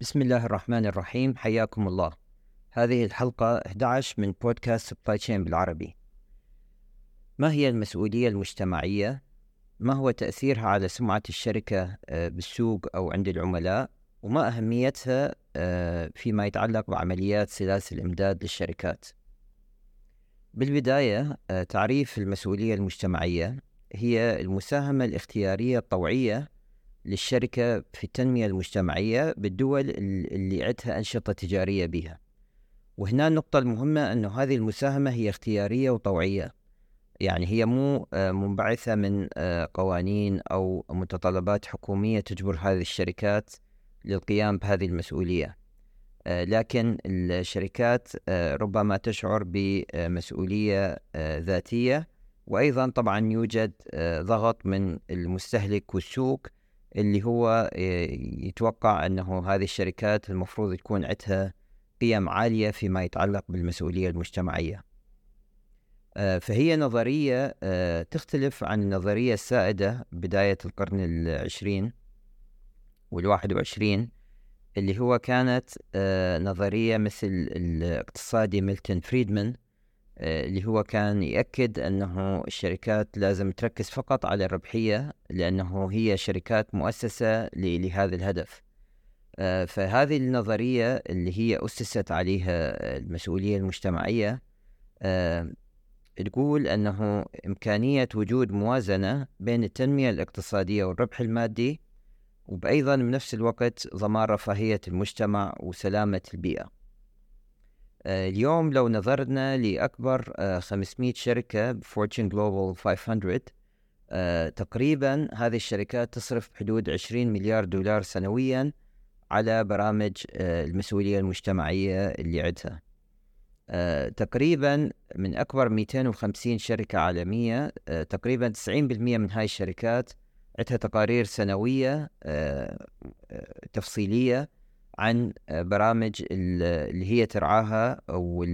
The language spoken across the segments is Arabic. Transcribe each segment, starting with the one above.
بسم الله الرحمن الرحيم حياكم الله هذه الحلقة 11 من بودكاست Supply Chain بالعربي ما هي المسؤولية المجتمعية؟ ما هو تأثيرها على سمعة الشركة آه، بالسوق أو عند العملاء؟ وما أهميتها آه، فيما يتعلق بعمليات سلاسل الإمداد للشركات؟ بالبداية آه، تعريف المسؤولية المجتمعية هي المساهمة الاختيارية الطوعية للشركة في التنمية المجتمعية بالدول اللي عندها أنشطة تجارية بها. وهنا النقطة المهمة أنه هذه المساهمة هي اختيارية وطوعية. يعني هي مو آه، منبعثة من آه، قوانين أو متطلبات حكومية تجبر هذه الشركات للقيام بهذه المسؤولية. آه، لكن الشركات ربما تشعر بمسؤولية ذاتية وأيضا طبعا يوجد ضغط من المستهلك والسوق اللي هو يتوقع أنه هذه الشركات المفروض تكون عندها قيم عالية فيما يتعلق بالمسؤولية المجتمعية. آه، فهي نظرية آه، تختلف عن النظرية السائدة بداية القرن العشرين والواحد وعشرين اللي هو كانت آه، نظرية مثل الاقتصادي ميلتون فريدمان اللي هو كان يأكد أنه الشركات لازم تركز فقط على الربحية لأنه هي شركات مؤسسة لهذا الهدف. فهذه النظرية اللي هي أسست عليها المسؤولية المجتمعية تقول أنه إمكانية وجود موازنة بين التنمية الاقتصادية والربح المادي وبأيضا بنفس الوقت ضمان رفاهية المجتمع وسلامة البيئة. آه، اليوم لو نظرنا لأكبر 500 آه، شركة ب Fortune Global 500 تقريبا هذه الشركات تصرف بحدود 20 مليار دولار سنويا على برامج آه، المسؤولية المجتمعية اللي عندها. آه، تقريبا من أكبر 250 شركة عالمية آه، تقريبا 90% من هاي الشركات عندها تقارير سنوية آه، تفصيلية. عن برامج اللي هي ترعاها أو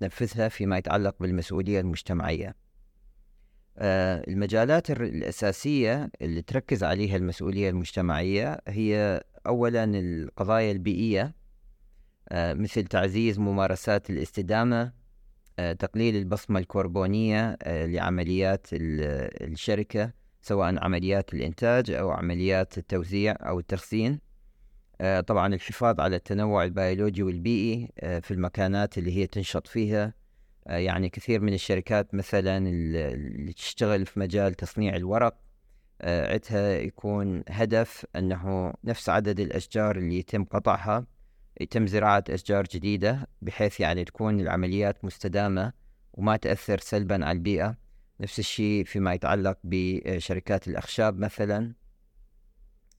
تنفذها فيما يتعلق بالمسؤولية المجتمعية. المجالات الأساسية اللي تركز عليها المسؤولية المجتمعية هي أولا القضايا البيئية آه، مثل تعزيز ممارسات الاستدامة آه، تقليل البصمة الكربونية آه، لعمليات الشركة سواء عمليات الإنتاج أو عمليات التوزيع أو التخزين. طبعا الحفاظ على التنوع البيولوجي والبيئي في المكانات اللي هي تنشط فيها. يعني كثير من الشركات مثلا اللي تشتغل في مجال تصنيع الورق عندها يكون هدف أنه نفس عدد الأشجار اللي يتم قطعها يتم زراعة أشجار جديدة بحيث يعني تكون العمليات مستدامة وما تأثر سلبا على البيئة. نفس الشيء فيما يتعلق بشركات الأخشاب مثلا.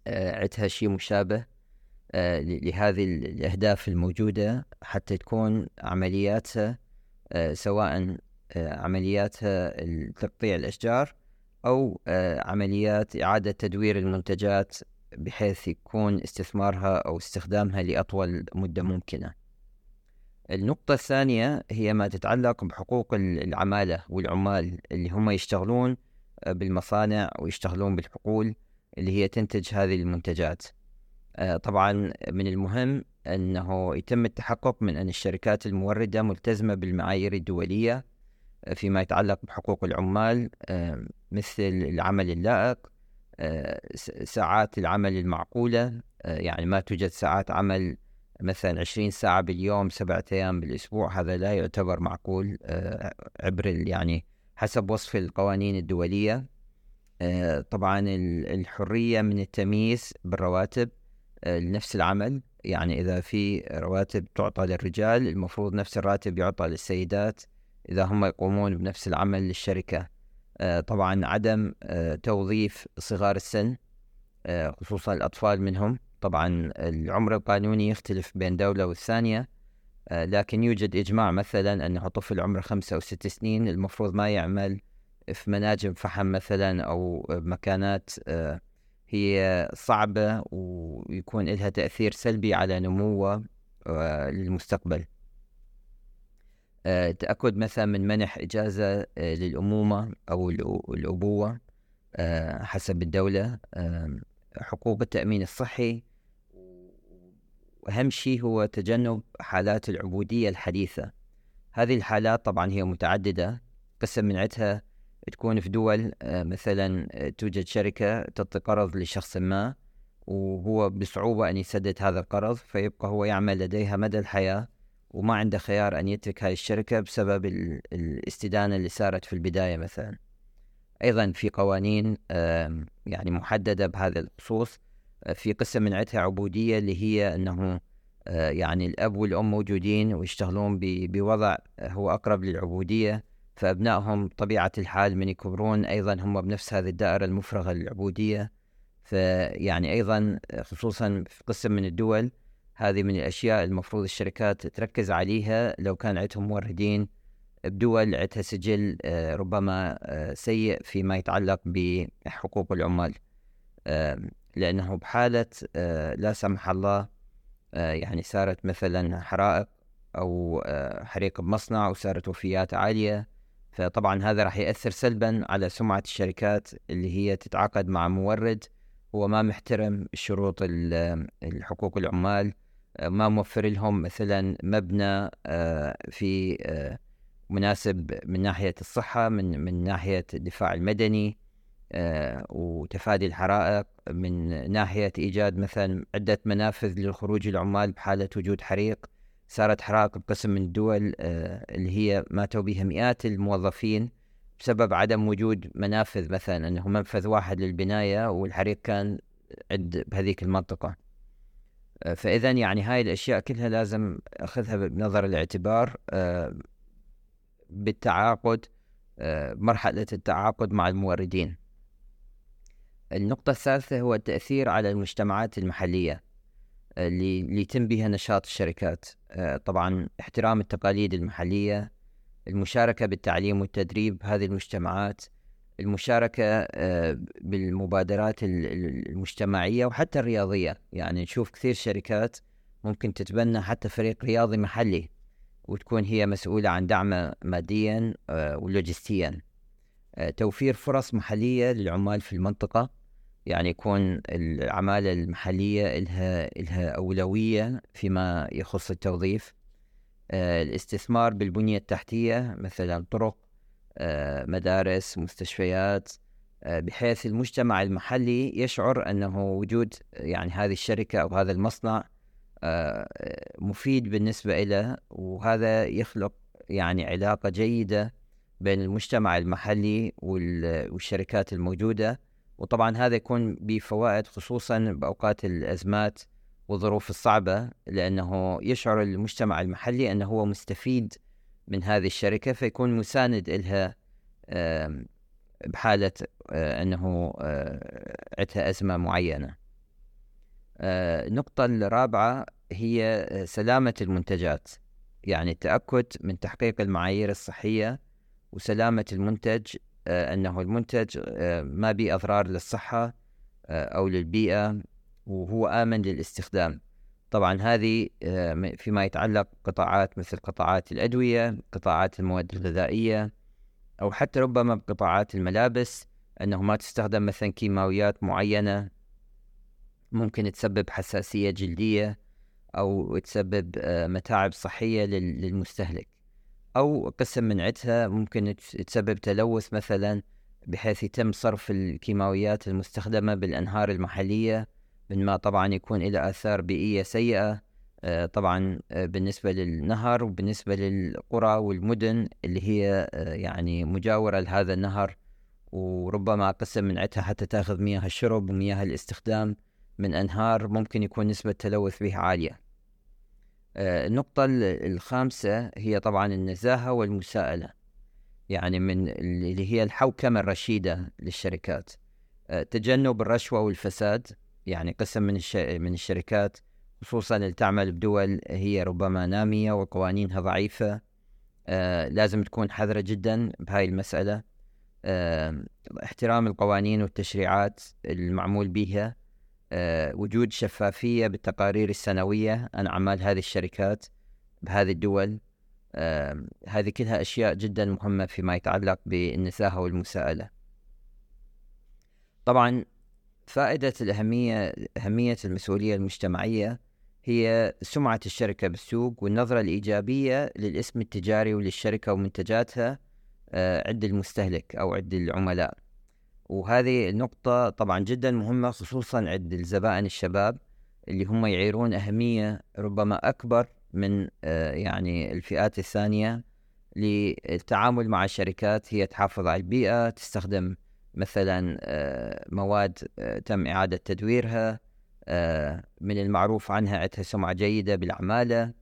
آه، عندها شيء مشابه. آه، لهذه الأهداف الموجودة حتى تكون عملياتها آه، سواء عملياتها تقطيع الأشجار أو عمليات إعادة تدوير المنتجات بحيث يكون استثمارها أو استخدامها لأطول مدة ممكنة. النقطة الثانية هي ما تتعلق بحقوق العمالة والعمال اللي هم يشتغلون بالمصانع ويشتغلون بالحقول اللي هي تنتج هذه المنتجات. آه، طبعا من المهم أنه يتم التحقق من أن الشركات الموردة ملتزمة بالمعايير الدولية آه، فيما يتعلق بحقوق العمال آه، مثل العمل اللائق آه، ساعات العمل المعقولة آه، يعني ما توجد ساعات عمل مثلا عشرين ساعة باليوم سبعة أيام بالأسبوع هذا لا يعتبر معقول آه، عبر يعني حسب وصف القوانين الدولية. طبعا الحرية من التمييز بالرواتب لنفس العمل. يعني إذا في رواتب تعطى للرجال المفروض نفس الراتب يعطى للسيدات إذا هم يقومون بنفس العمل للشركة. آه، طبعا عدم آه، توظيف صغار السن آه، خصوصا الأطفال منهم. طبعا العمر القانوني يختلف بين دولة والثانية لكن يوجد إجماع مثلا أنه طفل عمره خمسة أو ست سنين المفروض ما يعمل في مناجم فحم مثلا أو مكانات هي صعبة ويكون لها تأثير سلبي على نموه للمستقبل. آه، تأكد مثلا من منح إجازة آه، للأمومة أو الأبوة آه، حسب الدولة. حقوق التأمين الصحي. وأهم شيء هو تجنب حالات العبودية الحديثة. هذه الحالات طبعا هي متعددة. قسم من عدها تكون في دول آه، مثلا توجد شركة تعطي قرض لشخص ما وهو بصعوبة أن يسدد هذا القرض فيبقى هو يعمل لديها مدى الحياة وما عنده خيار أن يترك هذه الشركة بسبب الاستدانة اللي صارت في البداية مثلا. أيضا في قوانين يعني محددة بهذا الخصوص آه، في قسم من عدها عبودية اللي هي أنه آه، يعني الأب والأم موجودين ويشتغلون بوضع هو أقرب للعبودية فأبنائهم طبيعة الحال من يكبرون أيضا هم بنفس هذه الدائرة المفرغة للعبودية. فيعني أيضا خصوصا في قسم من الدول هذه من الأشياء المفروض الشركات تركز عليها لو كان عندهم موردين بدول عندها سجل آه، ربما آه، سيء فيما يتعلق بحقوق العمال. لأنه بحالة آه، لا سمح الله يعني صارت مثلا حرائق أو حريق بمصنع وصارت وفيات عالية. فطبعا هذا راح يأثر سلبا على سمعة الشركات اللي هي تتعاقد مع مورد هو ما محترم شروط الحقوق العمال ما موفر لهم مثلا مبنى آه، في آه، مناسب من ناحية الصحة من من ناحية الدفاع المدني آه، وتفادي الحرائق من ناحية إيجاد مثلا عدة منافذ للخروج العمال بحالة وجود حريق. صارت حرائق بقسم من الدول اللي هي ماتوا بها مئات الموظفين بسبب عدم وجود منافذ مثلا إنه منفذ واحد للبناية والحريق كان عند بهذيك المنطقة. فاذا يعني هاي الأشياء كلها لازم أخذها بنظر الاعتبار آه، بالتعاقد آه، مرحلة التعاقد مع الموردين. النقطة الثالثة هو التأثير على المجتمعات المحلية. اللي, اللي يتم بها نشاط الشركات. آه، طبعا احترام التقاليد المحلية المشاركة بالتعليم والتدريب هذه المجتمعات المشاركة آه، بالمبادرات المجتمعية وحتى الرياضية. يعني نشوف كثير شركات ممكن تتبنى حتى فريق رياضي محلي وتكون هي مسؤولة عن دعمه ماديا آه، ولوجستيا. توفير فرص محلية للعمال في المنطقة. يعني يكون العمالة المحلية إلها, إلها أولوية فيما يخص التوظيف. الاستثمار بالبنية التحتية مثلا طرق آه، مدارس مستشفيات آه، بحيث المجتمع المحلي يشعر أنه وجود يعني هذه الشركة أو هذا المصنع آه، مفيد بالنسبة له وهذا يخلق يعني علاقة جيدة بين المجتمع المحلي والشركات الموجودة. وطبعا هذا يكون بفوائد خصوصا بأوقات الأزمات والظروف الصعبة لأنه يشعر المجتمع المحلي أنه هو مستفيد من هذه الشركة فيكون مساند إلها بحالة آه، أنه آه، عندها أزمة معينة. آه، النقطة الرابعة هي سلامة المنتجات يعني التأكد من تحقيق المعايير الصحية وسلامة المنتج أنه المنتج ما بي أضرار للصحة أو للبيئة وهو آمن للاستخدام. طبعا هذه آه، فيما يتعلق قطاعات مثل قطاعات الأدوية قطاعات المواد الغذائية أو حتى ربما بقطاعات الملابس أنه ما تستخدم مثلا كيماويات معينة ممكن تسبب حساسية جلدية أو تسبب آه، متاعب صحية للمستهلك. أو قسم من عدها ممكن تسبب تلوث مثلا بحيث يتم صرف الكيماويات المستخدمة بالأنهار المحلية من ما طبعا يكون له آثار بيئية سيئة آه، طبعا آه، بالنسبة للنهر وبالنسبة للقرى والمدن اللي هي آه، يعني مجاورة لهذا النهر. وربما قسم من عدها حتى تأخذ مياه الشرب ومياه الاستخدام من أنهار ممكن يكون نسبة التلوث بها عالية. النقطة الخامسة هي طبعا النزاهة والمساءلة يعني من اللي هي الحوكمة الرشيدة للشركات. تجنب الرشوة والفساد يعني قسم من. من الشركات خصوصا اللي تعمل بدول هي ربما نامية وقوانينها ضعيفة. آه لازم تكون حذرة جدا بهاي المسألة. آه احترام القوانين والتشريعات المعمول بها آه وجود شفافية بالتقارير السنوية عن أعمال هذه الشركات بهذه الدول. آه هذه كلها أشياء جدا مهمة فيما يتعلق بالنزاهة والمساءلة. طبعا فائدة الأهمية أهمية المسؤولية المجتمعية هي سمعة الشركة بالسوق والنظرة الإيجابية للاسم التجاري وللشركة ومنتجاتها آه، عند المستهلك أو عند العملاء. وهذه النقطة طبعا جدا مهمة خصوصا عند الزبائن الشباب اللي هم يعيرون أهمية ربما أكبر من آه، يعني الفئات الثانية للتعامل مع شركات هي تحافظ على البيئة تستخدم مثلا آه، مواد تم إعادة تدويرها من المعروف عنها عندها سمعة جيدة بالعمالة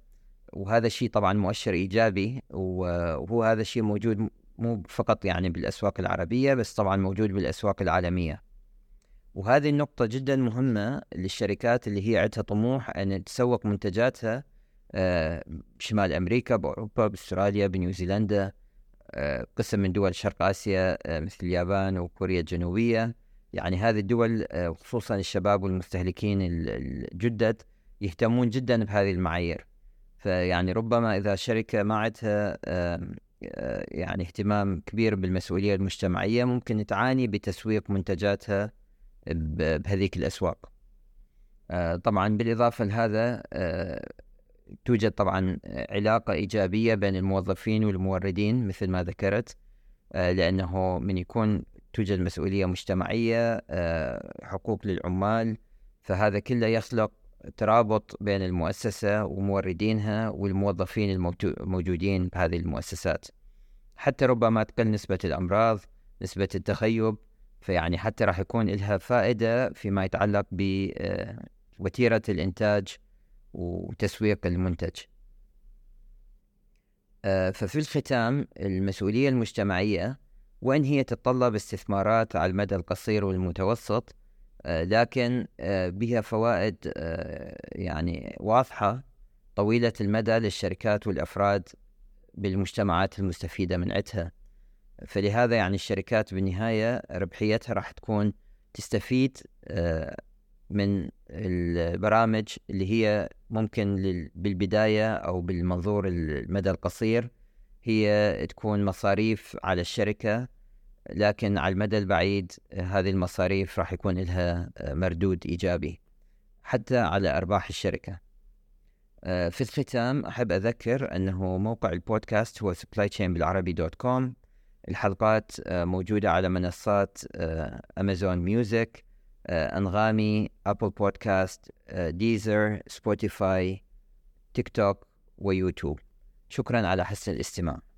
وهذا الشيء طبعا مؤشر إيجابي وهو هذا الشيء موجود مو فقط يعني بالأسواق العربية بس طبعا موجود بالأسواق العالمية. وهذه النقطة جدا مهمة للشركات اللي هي عندها طموح أن تسوق منتجاتها آه، بشمال أمريكا بأوروبا بأستراليا بنيوزيلندا آه، قسم من دول شرق آسيا آه، مثل اليابان وكوريا الجنوبية. يعني هذه الدول خصوصا الشباب والمستهلكين الجدد يهتمون جدا بهذه المعايير. فيعني ربما إذا شركة ما عندها يعني اهتمام كبير بالمسؤولية المجتمعية ممكن تعاني بتسويق منتجاتها بهذيك الأسواق. آه، طبعا بالإضافة لهذا آه، توجد طبعا علاقة إيجابية بين الموظفين والموردين مثل ما ذكرت آه، لأنه من يكون توجد مسؤولية مجتمعية حقوق للعمال فهذا كله يخلق ترابط بين المؤسسة وموردينها والموظفين الموجودين بهذه المؤسسات. حتى ربما تقل نسبة الأمراض نسبة التخيب فيعني حتى راح يكون لها فائدة فيما يتعلق بوتيرة الإنتاج وتسويق المنتج. آه، ففي الختام المسؤولية المجتمعية وإن هي تتطلب استثمارات على المدى القصير والمتوسط آه، لكن آه، بها فوائد آه، يعني واضحة طويلة المدى للشركات والأفراد بالمجتمعات المستفيدة من عدها. فلهذا يعني الشركات بالنهاية ربحيتها راح تكون تستفيد من البرامج اللي هي ممكن بالبداية أو بالمنظور المدى القصير هي تكون مصاريف على الشركة لكن على المدى البعيد هذه المصاريف راح يكون لها مردود إيجابي حتى على أرباح الشركة. آه، في الختام أحب أذكر أنه موقع البودكاست هو supplychainbilarabi.com الحلقات آه، موجودة على منصات Amazon Music أنغامي Apple Podcasts Deezer Spotify TikTok و YouTube. شكرا على حسن الاستماع.